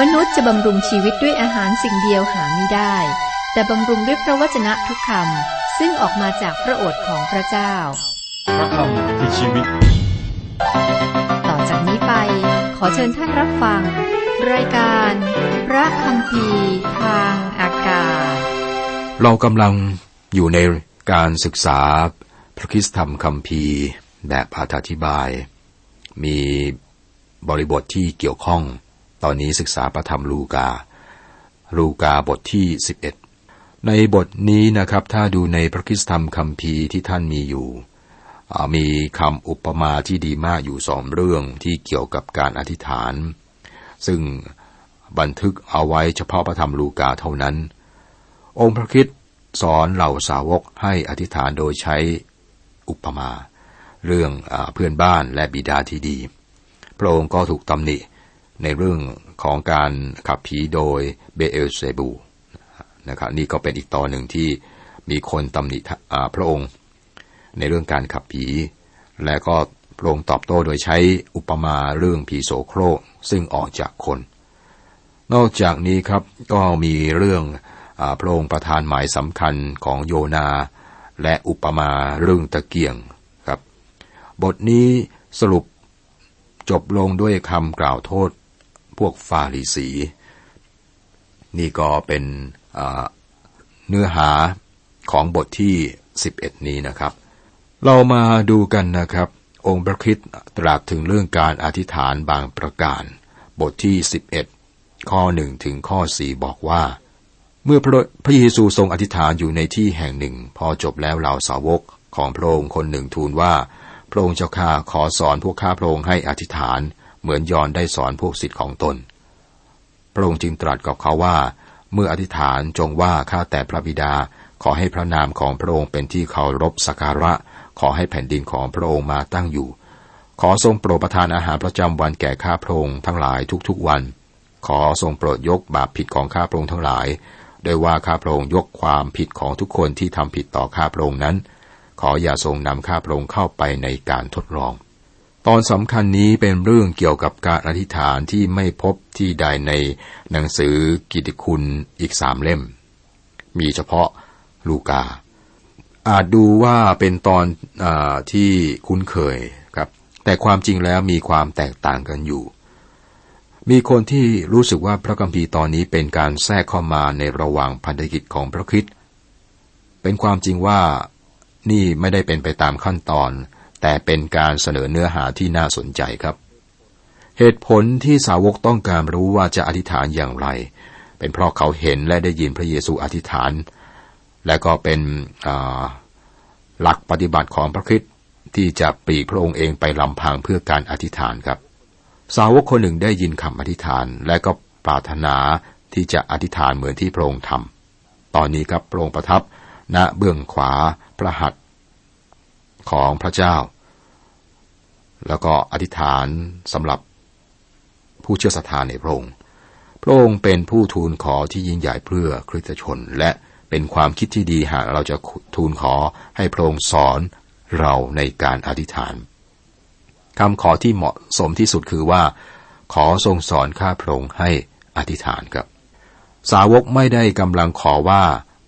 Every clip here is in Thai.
มนุษย์จะบำรุงชีวิตด้วยอาหารสิ่งเดียวหาไม่ได้ แต่บำรุงด้วยพระวจนะทุกคำซึ่งออกมาจากพระโอษฐ์ของพระเจ้า พระคำคือชีวิต ต่อจากนี้ไป ขอเชิญท่านรับฟัง รายการ พระคำพีร์ทางอากาศ เรากำลังอยู่ในการศึกษาพระคริสตธรรมคัมภีร์แบบอธิบาย มีบริบทที่เกี่ยวข้อง ตอนนี้ศึกษาพระธรรมลูกา ลูกาบทที่ 11 ในบทนี้นะครับ ถ้าดูในพระคิสธรรมคัมภีร์ที่ท่านมีอยู่มีคำอุปมาที่ดีมากอยู่สองเรื่องที่เกี่ยวกับการอธิษฐาน ซึ่งบันทึกเอาไว้เฉพาะพระธรรมลูกาเท่านั้น องค์พระคริสต์สอนเหล่าสาวกให้อธิษฐานโดยใช้อุปมา เรื่องอเพื่อนบ้านและบิดาที่ดี พระองค์ก็ถูกตำหนิ ในเรื่องของการขับผีโดยเบเอลเซบูนะครับนี่ก็เป็นอีกตอนหนึ่งที่มีคนตำหนิพระองค์ ในเรื่องการขับผี และก็พระองค์ตอบโต้โดยใช้อุปมาเรื่องผีโสโครกซึ่งออกจากคน นอกจากนี้ครับก็มีเรื่องอพระองค์ประทานหมายสำคัญของโยนา และอุปมาเรื่องตะเกียงครับ บทนี้สรุปจบลงด้วยคำกล่าวโทษ พวกฟาริสี นี่ก็เป็นเนื้อหาของบทที่ 11 นี้นะครับ เรามาดูกันนะครับ องค์พระคริสต์ตรัสถึงเรื่องการอธิษฐานบางประการ บทที่ 11 ข้อ 1 ถึงข้อ 4 บอกว่า เมื่อพระพระเยซูทรงอธิษฐานอยู่ในที่แห่งหนึ่ง พอจบแล้วเหล่าสาวกของพระองค์คนหนึ่งทูลว่า พระองค์เจ้าข้าขอสอนพวกข้าพระองค์ให้อธิษฐาน เหมือนยอนได้สอนพวกศิษย์ของตน พระองค์จึงตรัสกับเขาว่า เมื่ออธิษฐานจงว่าข้าแต่พระบิดาขอให้พระนามของพระองค์เป็นที่เคารพสักการะ ขอให้แผ่นดินของพระองค์มาตั้งอยู่ ขอทรงโปรดประทานอาหารประจำวันแก่ข้าพระองค์ทั้งหลายทุกๆวัน ขอทรงโปรดยกบาปผิดของข้าพระองค์ทั้งหลาย โดยว่าข้าพระองค์ยกความผิดของทุกคนที่ทำผิดต่อข้าพระองค์นั้น ขออย่าทรงนำข้าพระองค์เข้าไปในการทดลอง ตอนสำคัญนี้เป็นเรื่องเกี่ยวกับการอธิษฐานที่ไม่พบที่ใดในหนังสือกิติคุณอีกสามเล่ม มีเฉพาะลูกา อาจดูว่าเป็นตอนอที่คุ้นเคยครับ แต่ความจริงแล้วมีความแตกต่างกันอยู่ มีคนที่รู้สึกว่าพระคัมภีร์ตอนนี้เป็นการแทรกเข้ามาในระหว่างพันธกิจของพระคริสต์เป็นความจริงว่านี่ไม่ได้เป็นไปตามขั้นตอน แต่เป็นการเสนอเนื้อหาที่น่าสนใจครับ เหตุผลที่สาวกต้องการรู้ว่าจะอธิษฐานอย่างไร เป็นเพราะเขาเห็นและได้ยินพระเยซูอธิษฐาน และก็เป็นหลักปฏิบัติของพระคริสต์ที่จะปลีกพระองค์เองไปลำพังเพื่อการอธิษฐานครับ สาวกคนหนึ่งได้ยินคำอธิษฐาน และก็ปรารถนาที่จะอธิษฐานเหมือนที่พระองค์ทำตอนนี้ครับพระองค์ประทับณเบื้องขวาพระหัตถ์ ของพระเจ้า แล้วก็อธิษฐานสำหรับผู้เชื่อศรัทธาในพระองค์ พระองค์เป็นผู้ทูลขอที่ยิ่งใหญ่เพื่อคริสตชน และเป็นความคิดที่ดีหากเราจะทูลขอให้พระองค์สอนเราในการอธิษฐานคำขอที่เหมาะสมที่สุดคือว่า ขอทรงสอนข้าพระองค์ให้อธิษฐานครับ สาวกไม่ได้กำลังขอว่า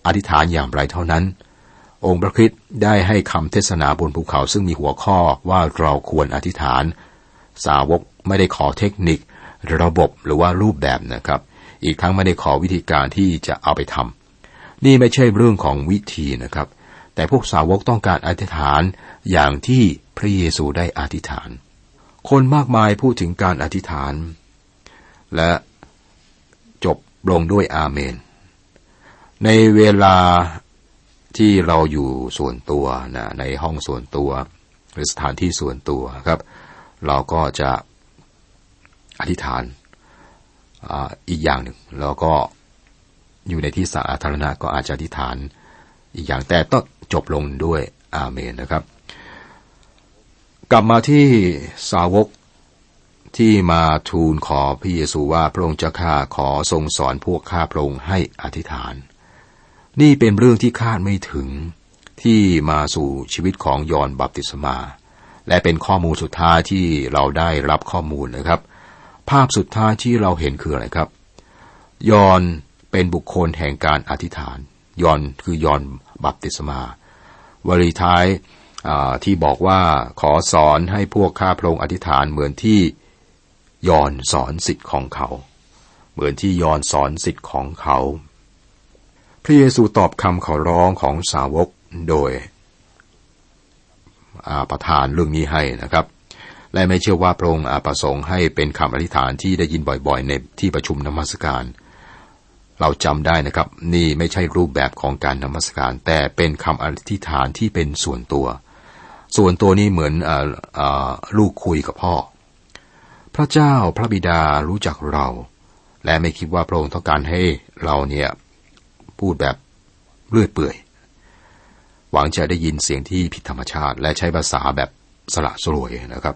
อธิษฐานอย่างไรเท่านั้น องค์พระคริสต์ได้ให้คำเทศนาบนภูเขาซึ่งมีหัวข้อว่าเราควรอธิษฐาน สาวกไม่ได้ขอเทคนิค ระบบหรือว่ารูปแบบนะครับ อีกทั้งไม่ได้ขอวิธีการที่จะเอาไปทำนี่ไม่ใช่เรื่องของวิธีนะครับ แต่พวกสาวกต้องการอธิษฐานอย่างที่พระเยซูได้อธิษฐาน คนมากมายพูดถึงการอธิษฐาน และจบลงด้วยอาเมน ในเวลา ที่เราอยู่ส่วนตัวนะในห้องส่วนตัวหรือสถานที่ส่วนตัวครับ เราก็จะอธิษฐานอ,อีกอย่างหนึ่งแล้วก็อยู่ในที่สาธารณะก็อาจจะอธิษฐานอีกอย่างแต่ต้องจบลงด้วยอาเมนนะครับ กลับมาที่สาวกที่มาทูลขอพระเยซูว่าพระองค์เจ้าข้าขอทรงสอนพวกข้าพระองค์ให้อธิษฐาน นี่เป็นเรื่องที่คาดไม่ถึงที่มาสู่ชีวิตของยอนบัพติศมา และเป็นข้อมูลสุดท้ายที่เราได้รับข้อมูลนะครับ ภาพสุดท้ายที่เราเห็นคืออะไรครับ ยอนเป็นบุคคลแห่งการอธิษฐาน ยอนคือยอนบัพติศมาวลีท้ายที่บอกว่าขอสอนให้พวกข้าพระองค์อธิษฐานเหมือนที่ยอนสอนสิทธิ์ของเขา เหมือนที่ยอนสอนสิทธิ์ของเขา พระเยซูตอบคำขอร้องของสาวกโดยประทานเรื่องนี้ให้นะครับ และไม่เชื่อว่าพระองค์ประสงค์ให้เป็นคำอธิษฐานที่ได้ยินบ่อยๆ ในที่ประชุมนมัสการ เราจำได้นะครับ นี่ไม่ใช่รูปแบบของการนมัสการ แต่เป็นคำอธิษฐานที่เป็นส่วนตัว ส่วนตัวนี้เหมือนออลูกคุยกับพ่อ พระเจ้าพระบิดารู้จักเรา และไม่คิดว่าพระองค์ต้องการให้เราเนี่ย พูดแบบเลื่อยเปื่อย หวังจะได้ยินเสียงที่ผิดธรรมชาติ และใช้ภาษาแบบสละสลวยนะครับ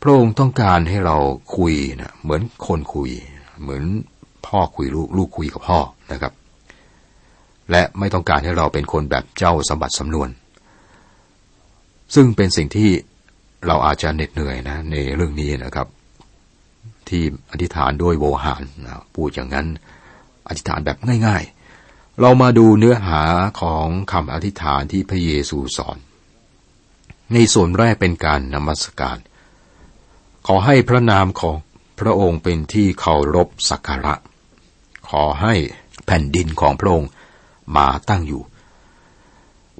พระองค์ต้องการให้เราคุยนะเหมือนคนคุย เหมือนพ่อคุยลูกลูกคุยกับพ่อนะครับ และไม่ต้องการให้เราเป็นคนแบบเจ้าสมบัติสำนวน ซึ่งเป็นสิ่งที่เราอาจจะเหน็ดเหนื่อยนะในเรื่องนี้นะครับ ที่อธิษฐานด้วยโวหารนะพูดอย่างนั้น อธิษฐานแบบง่าย ๆ เรามาดูเนื้อหาของคำอธิษฐานที่พระเยซูสอน ในส่วนแรกเป็นการนมัสการ ขอให้พระนามของพระองค์เป็นที่เคารพสักการะ ขอให้แผ่นดินของพระองค์มาตั้งอยู่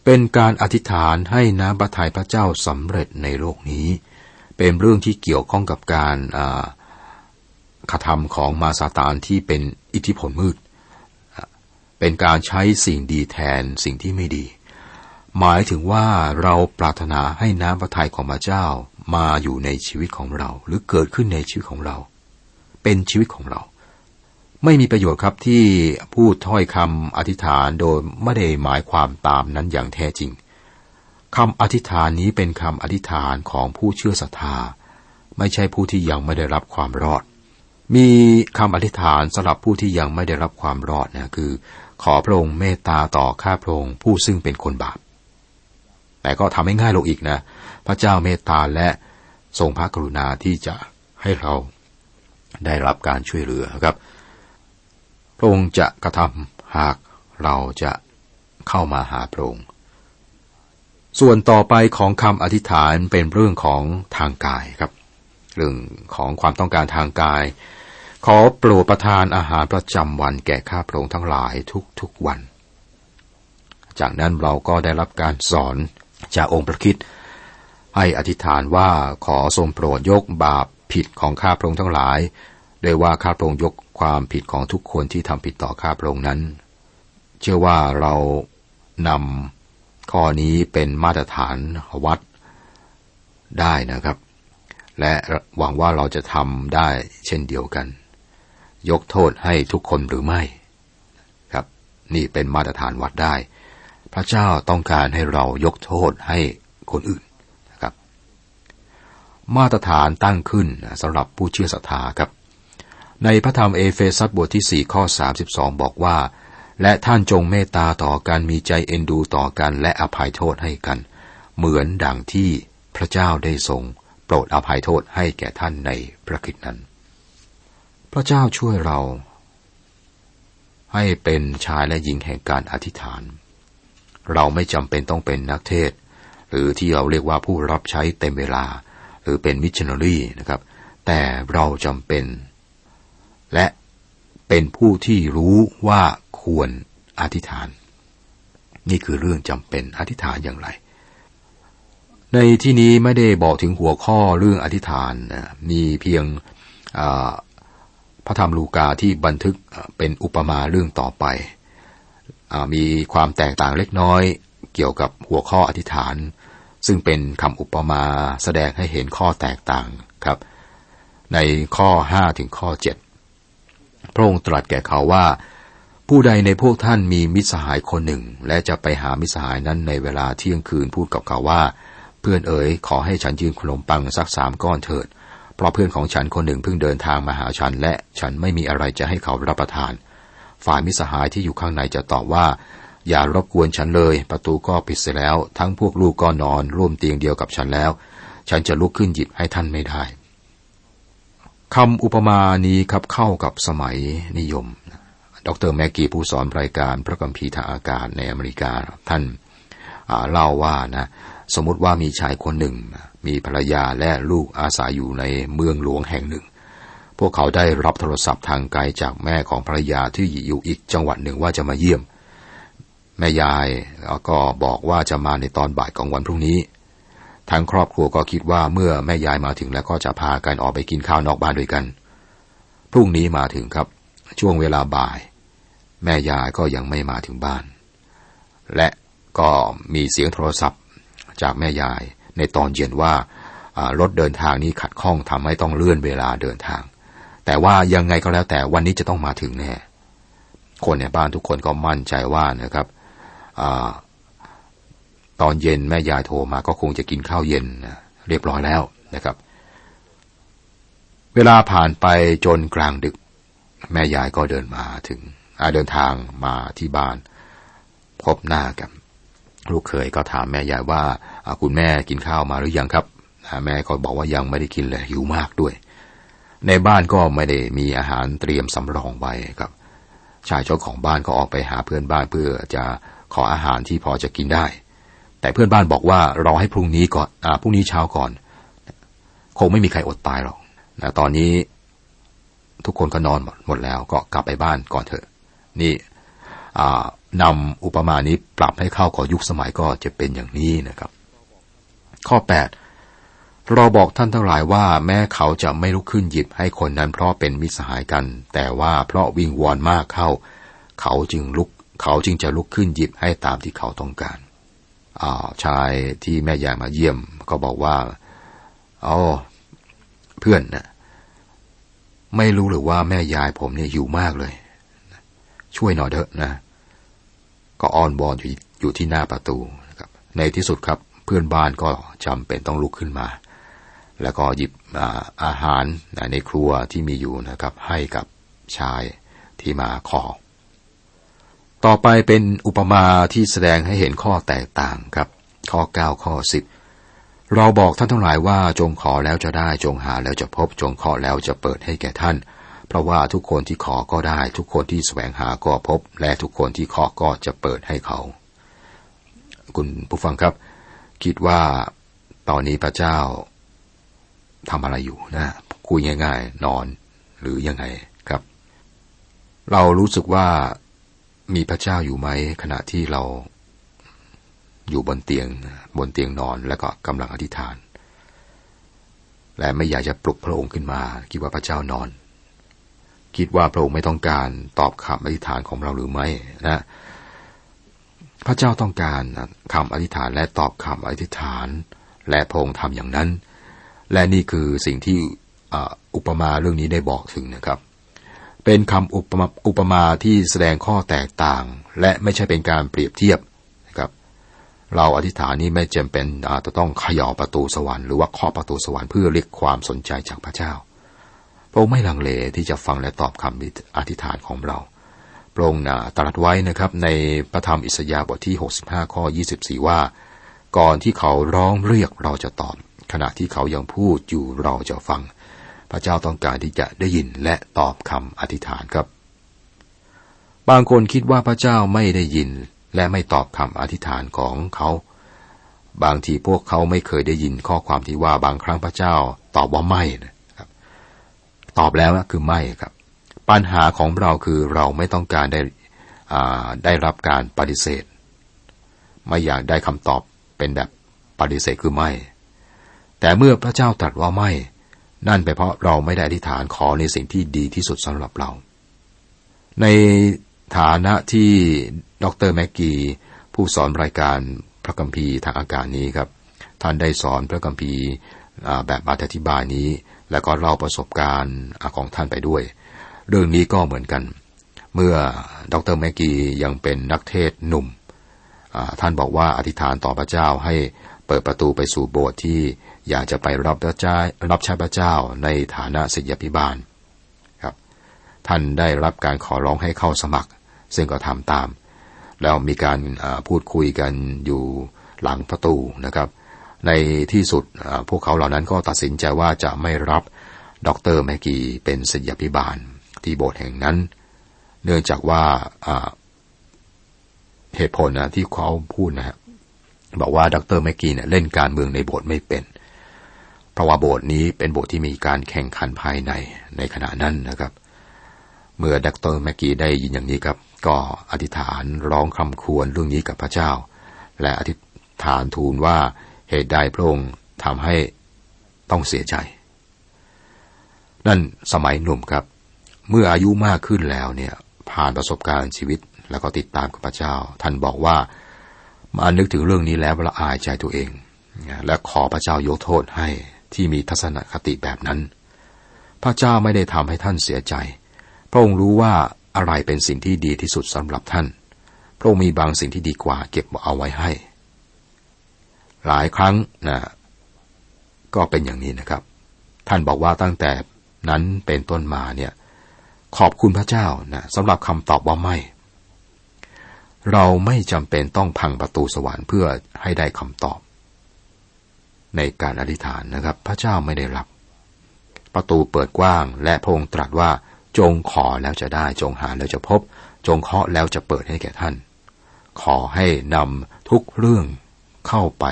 เป็นการอธิษฐานให้น้ำพระทัยพระเจ้าสำเร็จในโลกนี้ เป็นเรื่องที่เกี่ยวข้องกับการกระทำของมาซาตานที่เป็นอิทธิพลมืด เป็นการใช้สิ่งดีแทนสิ่งที่ไม่ดี หมายถึงว่าเราปรารถนาให้น้ำพระทัยของพระเจ้ามาอยู่ในชีวิตของเรา หรือเกิดขึ้นในชีวิตของเรา เป็นชีวิตของเรา ไม่มีประโยชน์ครับที่พูดถ้อยคำอธิษฐานโดยไม่ได้หมายความตามนั้นอย่างแท้จริงคำอธิษฐานนี้เป็นคำอธิษฐานของผู้เชื่อศรัทธา ไม่ใช่ผู้ที่ยังไม่ได้รับความรอด มีคำอธิษฐานสำหรับผู้ที่ยังไม่ได้รับความรอดนะคือ ขอพระองค์เมตตาต่อข้าพระองค์ผู้ซึ่งเป็นคนบาป แต่ก็ทำให้ง่ายลงอีกนะ พระเจ้าเมตตาและทรงพระกรุณาที่จะให้เราได้รับการช่วยเหลือครับ พระองค์จะกระทำหากเราจะเข้ามาหาพระองค์ ส่วนต่อไปของคำอธิษฐานเป็นเรื่องของทางกายครับ เรื่องของความต้องการทางกาย ขอโปรดประทานอาหารประจำวันแก่ข้าพระองค์ทั้งหลายทุกๆวัน จากนั้นเราก็ได้รับการสอนจากองค์พระคิดให้อธิษฐานว่าขอทรงโปรดยกบาปผิดของข้าพระองค์ทั้งหลายโดยว่าข้าพระองค์ยกความผิดของทุกคนที่ทำผิดต่อข้าพระองค์นั้น เชื่อว่าเรานำข้อนี้เป็นมาตรฐานวัดได้นะครับ และหวังว่าเราจะทำได้เช่นเดียวกัน ยกโทษให้ทุกคนหรือไม่ ครับ นี่เป็นมาตรฐานวัดได้ พระเจ้าต้องการให้เรายกโทษให้คนอื่นนะครับ มาตรฐานตั้งขึ้นสำหรับผู้เชื่อศรัทธาครับ ในพระธรรมเอเฟซัสบทที่ 4 ข้อ 32 บอกว่า และท่านจงเมตตาต่อกันมีใจเอ็นดูต่อกันและอภัยโทษให้กัน เหมือนดังที่พระเจ้าได้ทรงโปรดอภัยโทษให้แก่ท่านในพระคริสต์นั้น พระเจ้าช่วยเรา ให้เป็นชายและหญิงแห่งการอธิษฐาน เราไม่จำเป็นต้องเป็นนักเทศ หรือที่เราเรียกว่าผู้รับใช้เต็มเวลา หรือเป็นมิชชันนารีนะครับ แต่เราจำเป็น และเป็นผู้ที่รู้ว่าควรอธิษฐาน นี่คือเรื่องจำเป็นอธิษฐานอย่างไร ในที่นี้ไม่ได้บอกถึงหัวข้อเรื่องอธิษฐานมีเพียง พระธรรมลูกาที่บันทึกเป็นอุปมาเรื่องต่อไปอมีความแตกต่างเล็กน้อยเกี่ยวกับหัวข้ออธิษฐาน ซึ่งเป็นคำอุปมาแสดงให้เห็นข้อแตกต่างครับ ในข้อ 5 ถึงข้อ 7 พระองค์ตรัสแก่เขาว่า ผู้ใดในพวกท่านมีมิตรสหายคนหนึ่ง และจะไปหามิตรสหายนั้นในเวลาเที่ยงคืนพูดกับเขาว่า เพื่อนเอ๋ยขอให้ฉันยืนขนมปังสักสามก้อนเถิด เพราะเพื่อนของฉันคนหนึ่งเพิ่งเดินทางมาหาฉัน และฉันไม่มีอะไรจะให้เขารับประทาน ฝ่ายมิสหายที่อยู่ข้างในจะตอบว่า อย่ารบกวนฉันเลย ประตูก็ปิดเสียแล้ว ทั้งพวกลูกก็นอนร่วมเตียงเดียวกับฉันแล้ว ฉันจะลุกขึ้นหยิบให้ท่านไม่ได้คำอุปมานี้ครับเข้ากับสมัยนิยม ดรแมกกี้ผู้สอนรายการพระกัมภีทางอากาศในอเมริกาท่านเล่าว่านะ สมมติว่ามีชายคนหนึ่ง มีภรรยาและลูกอาศัยอยู่ในเมืองหลวงแห่งหนึ่ง พวกเขาได้รับโทรศัพท์ทางไกลจากแม่ของภรรยาที่อยู่อีกจังหวัดหนึ่งว่าจะมาเยี่ยม แม่ยายก็บอกว่าจะมาในตอนบ่ายของวันพรุ่งนี้ทางครอบครัวก็คิดว่าเมื่อแม่ยายมาถึงแล้วก็จะพากันออกไปกินข้าวนอกบ้านด้วยกัน พรุ่งนี้มาถึงครับ ช่วงเวลาบ่าย แม่ยายก็ยังไม่มาถึงบ้าน และก็มีเสียงโทรศัพท์ จากแม่ยาย ในตอนเย็นว่ารถเดินทางนี้ขัดข้องทำให้ต้องเลื่อนเวลาเดินทาง แต่ว่ายังไงก็แล้วแต่วันนี้จะต้องมาถึงแน่ คนในบ้านทุกคนก็มั่นใจว่านะครับตอนเย็นแม่ยายโทรมาก็คงจะกินข้าวเย็นเรียบร้อยแล้วนะครับ เวลาผ่านไปจนกลางดึก แม่ยายก็เดินมาถึงเดินทางมาที่บ้าน พบหน้ากัน ลูกเคยก็ถามแม่ยายว่าคุณแม่กินข้าวมาหรือยังครับแม่ก็บอกว่ายังไม่ได้กินเลยหิวมากด้วย ในบ้านก็ไม่ได้มีอาหารเตรียมสำรองไว้ครับ ชายเจ้าของบ้านก็ออกไปหาเพื่อนบ้านเพื่อจะขออาหารที่พอจะกินได้ แต่เพื่อนบ้านบอกว่ารอให้พรุ่งนี้ก่อนอพรุ่งนี้เช้าก่อน คงไม่มีใครอดตายหรอกนะตอนนี้ทุกคนก็นอนหมดแล้วก็กลับไปบ้านก่อนเถอะ นี่ นำอุปมานี้ปรับให้เข้ากับยุคสมัยก็จะเป็นอย่างนี้นะครับ ข้อ 8 เราบอกท่านทั้งหลายว่าแม้เขาจะไม่ลุกขึ้นหยิบให้คนนั้นเพราะเป็นมิสหายกัน แต่ว่าเพราะวิงวอนมากเข้า เขาจึงลุกเขาจึงจะลุกขึ้นหยิบให้ตามที่เขาต้องการอาชายที่แม่ยายมาเยี่ยม ก็บอกว่าอ๋อเพื่อนนะไม่รู้หรือว่าแม่ยายผมเนี่ยอยู่มากเลย ช่วยหน่อยเถอะนะ ก็อ้อนบอนอยู่อยู่ที่หน้าประตูนะครับ ในที่สุดครับเพื่อนบ้านก็จำเป็นต้องลุกขึ้นมา แล้วก็หยิบอาอาหารในครัวที่มีอยู่นะครับ ให้กับชายที่มาขอ ต่อไปเป็นอุปมาที่แสดงให้เห็นข้อแตกต่างครับ ข้อ 9 ข้อ 10 เราบอกท่านทั้งหลายว่าจงขอแล้วจะได้จงหาแล้วจะพบจงขอแล้วจะเปิดให้แก่ท่าน เพราะว่าทุกคนที่ขอก็ได้ ทุกคนที่แสวงหาก็พบ และทุกคนที่ขอก็จะเปิดให้เขา คุณผู้ฟังครับ คิดว่าตอนนี้พระเจ้าทำอะไรอยู่นะคุยง่ายๆ นอนหรือยังไงครับ เรารู้สึกว่ามีพระเจ้าอยู่ไหม ขณะที่เราอยู่บนเตียงบนเตียงนอนแล้วก็กำลังอธิษฐาน และไม่อยากจะปลุกพระองค์ขึ้นมา คิดว่าพระเจ้านอน คิดว่าพระองค์ไม่ต้องการตอบคำอธิษฐานของเราหรือไม่นะพระเจ้าต้องการคำอธิษฐานและตอบคำอธิษฐาน และพระองค์ทำอย่างนั้น และนี่คือสิ่งที่อุปมาเรื่องนี้ได้บอกถึงนะครับ เป็นคำอุปมาอุปมาที่แสดงข้อแตกต่าง และไม่ใช่เป็นการเปรียบเทียบนะครับ เราอธิษฐานนี้ไม่จำเป็นจะต้องขย่อประตูสวรรค์หรือว่าเคาะประตูสวรรค์เพื่อเรียกความสนใจจากพระเจ้า พระองค์ไม่ลังเลที่จะฟังและตอบคำอธิษฐานของเรา พระองค์ตรัสไว้นะครับในพระธรรมอิสยาห์บทที่ 65 ข้อ 24 ว่า ก่อนที่เขาร้องเรียกเราจะตอบ ขณะที่เขายังพูดอยู่เราจะฟัง พระเจ้าต้องการที่จะได้ยินและตอบคำอธิษฐานครับ บางคนคิดว่าพระเจ้าไม่ได้ยินและไม่ตอบคำอธิษฐานของเขา บางทีพวกเขาไม่เคยได้ยินข้อความที่ว่าบางครั้งพระเจ้าตอบว่าไม่นะ ตอบแล้วคือไม่ครับ ปัญหาของเราคือเราไม่ต้องการได้ได้รับการปฏิเสธ ไม่อยากได้คำตอบเป็นแบบปฏิเสธคือไม่ แต่เมื่อพระเจ้าตรัสว่าไม่ นั่นเป็นเพราะเราไม่ได้อธิษฐานขอในสิ่งที่ดีที่สุดสำหรับเรา ในฐานะที่ดรแม็กกี้ผู้สอนรายการพระคัมภีร์ทางอากาศนี้ครับ ท่านได้สอนพระคัมภีร์แบบอธิบายนี้ แล้วก็เล่าประสบการณ์ของท่านไปด้วย เรื่องนี้ก็เหมือนกัน เมื่อดรแม็กกี้ยังเป็นนักเทศหนุ่ม ท่านบอกว่าอธิษฐานต่อพระเจ้าให้เปิดประตูไปสู่โบสถ์ที่อยากจะไปรับพระเจ้ารับใช้พระเจ้าในฐานะศิษยพิบาลครับ ท่านได้รับการขอร้องให้เข้าสมัคร ซึ่งก็ทำตาม แล้วมีการพูดคุยกันอยู่หลังประตูนะครับ ในที่สุดพวกเขาเหล่านั้นก็ตัดสินใจว่าจะไม่รับดออกเตร์แมกกีเป็นศิษยาพิบาลที่โบสถ์แห่งนั้น เนื่องจากว่าเหตุผลนะที่เขาพูดนะฮะบอกว่าดรแมกกีเนี่ยเล่นการเมืองในโบสถ์ไม่เป็นเพราะว่าโบสถ์นี้เป็นโบสถ์ที่มีการแข่งขันภายในในขณะนั้นนะครับ เมื่อดรแมกกีได้ยินอย่างนี้ครับ ก็อธิษฐานร้องคำควรเรื่องนี้กับพระเจ้า และอธิษฐานทูลว่า เหตุใดพระองค์ทำให้ต้องเสียใจ นั่นสมัยหนุ่มครับ เมื่ออายุมากขึ้นแล้วเนี่ย ผ่านประสบการณ์ชีวิตแล้วก็ติดตามกับพระเจ้า ท่านบอกว่ามานึกถึงเรื่องนี้แล้วละอายใจตัวเอง และขอพระเจ้ายกโทษให้ที่มีทัศนคติแบบนั้น พระเจ้าไม่ได้ทำให้ท่านเสียใจ พระองค์รู้ว่าอะไรเป็นสิ่งที่ดีที่สุดสำหรับท่าน พระองค์มีบางสิ่งที่ดีกว่าเก็บเอาไว้ให้ หลายครั้งนะก็เป็นอย่างนี้นะครับ ท่านบอกว่าตั้งแต่นั้นเป็นต้นมาเนี่ยขอบคุณพระเจ้านะสำหรับคำตอบว่าไม่ เราไม่จำเป็นต้องพังประตูสวรรค์เพื่อให้ได้คำตอบ ในการอธิษฐานนะครับ พระเจ้าไม่ได้รับ ประตูเปิดกว้างและพระองค์ตรัสว่าจงขอแล้วจะได้ จงหาแล้วจะพบ จงเคาะแล้วจะเปิดให้แก่ท่าน ขอให้นำทุกเรื่อง เข้าไป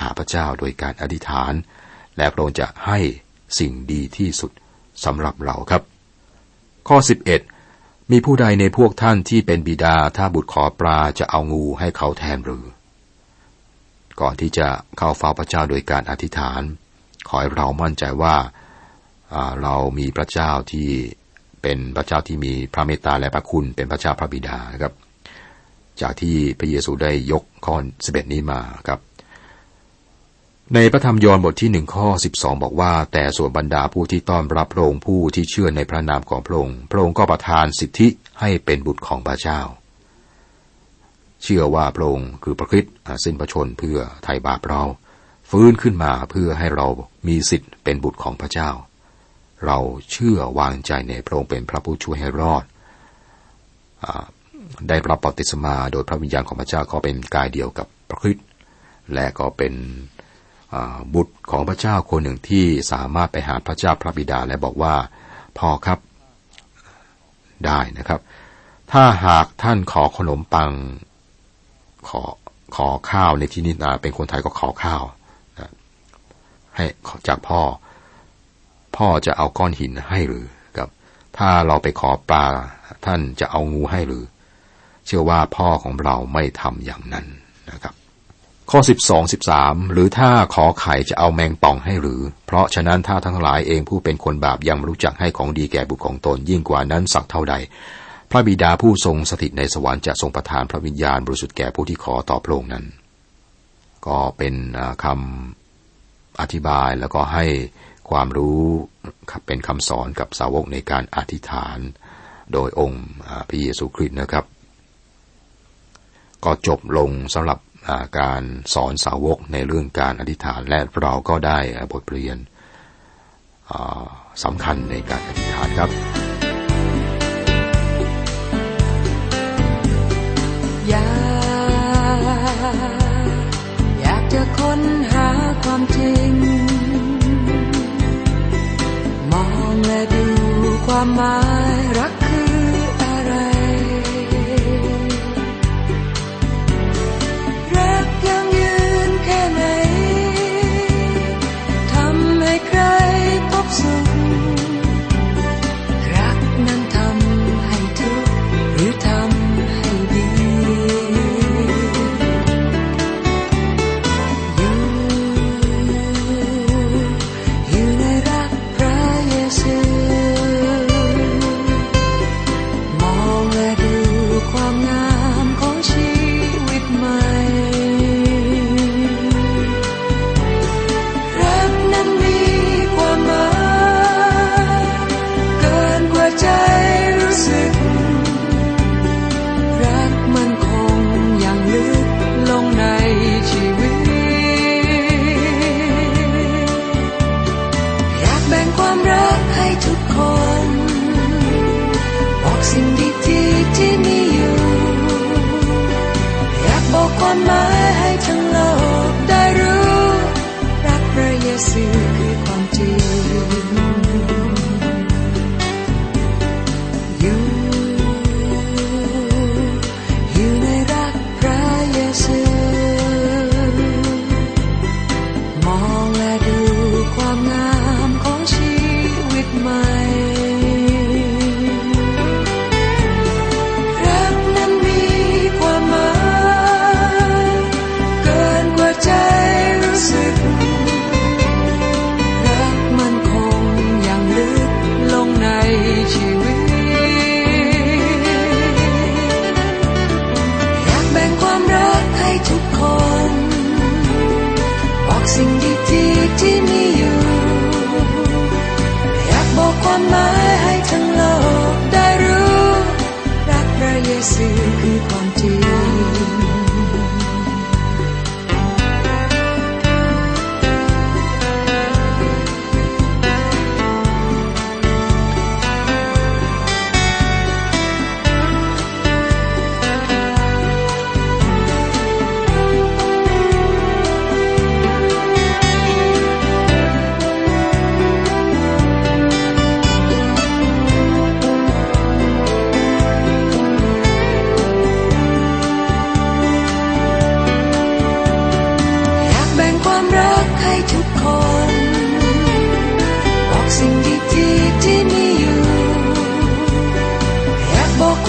หาพระเจ้าโดยการอธิษฐาน และพระองค์จะให้สิ่งดีที่สุดสำหรับเราครับ ข้อ 11 มีผู้ใดในพวกท่านที่เป็นบิดาถ้าบุตรขอปลาจะเอางูให้เขาแทนหรือ ก่อนที่จะเข้าเฝ้าพระเจ้าโดยการอธิษฐาน ขอให้เรามั่นใจว่าเรามีพระเจ้าที่เป็นพระเจ้าที่มีพระเมตตาและพระคุณเป็นพระเจ้าพระบิดาครับ จากที่พระเยซูได้ยกข้อ11นี้มาครับ ในพระธรรมยอห์นบทที่หนึ่งข้อสิบสองบอกว่า แต่ส่วนบรรดาผู้ที่ต้อนรับพระองค์ผู้ที่เชื่อในพระนามของพระองค์พระองค์ก็ประทานสิทธิให้เป็นบุตรของพระเจ้า เชื่อว่าพระองค์คือพระคริสต์สิ้นพระชนเพื่อไถ่บาปเรา ฟื้นขึ้นมาเพื่อให้เรามีสิทธิ์เป็นบุตรของพระเจ้า เราเชื่อวางใจในพระองค์เป็นพระผู้ช่วยให้รอดอ ได้รับปฏิสมาโดยพระวิญญาณของพระเจ้าก็เป็นกายเดียวกับพระคริสต์และก็เป็นบุตรของพระเจ้าคนหนึ่งที่สามารถไปหาพระเจ้าพระบิดาและบอกว่าพอครับได้นะครับ ถ้าหากท่านขอขนมปังขอขอข้าวในที่นี้เป็นคนไทยก็ขอข้าวนะให้จากพ่อ พ่อจะเอาก้อนหินให้หรือครับ ถ้าเราไปขอปลาท่านจะเอางูให้หรือ เชื่อว่าพ่อของเราไม่ทำอย่างนั้นนะครับ ข้อ 12 13 หรือถ้าขอไข่จะเอาแมงป่องให้หรือ เพราะฉะนั้นถ้าทั้งหลายเองผู้เป็นคนบาปยังรู้จักให้ของดีแก่บุตรของตนยิ่งกว่านั้นสักเท่าใด พระบิดาผู้ทรงสถิตในสวรรค์จะทรงประทานพระวิญญาณบริสุทธิ์แก่ผู้ที่ขอต่อพระองค์นั้น ก็เป็นคำอธิบายแล้วก็ให้ความรู้เป็นคำสอนกับสาวกในการอธิษฐาน โดยองค์พระเยซูคริสต์นะครับ ก็จบลงสำหรับการสอนสาวกในเรื่องการอธิษฐานและเราก็ได้บทเรียนสำคัญในการอธิษฐานครับ อยากอยากจะค้นหาความจริง มองและดูความหมาย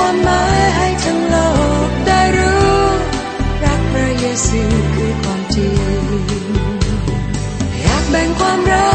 ความหมายให้ทั้งโลกได้รู้ รักพระเยซูคือความจริง อยากแบ่งความรัก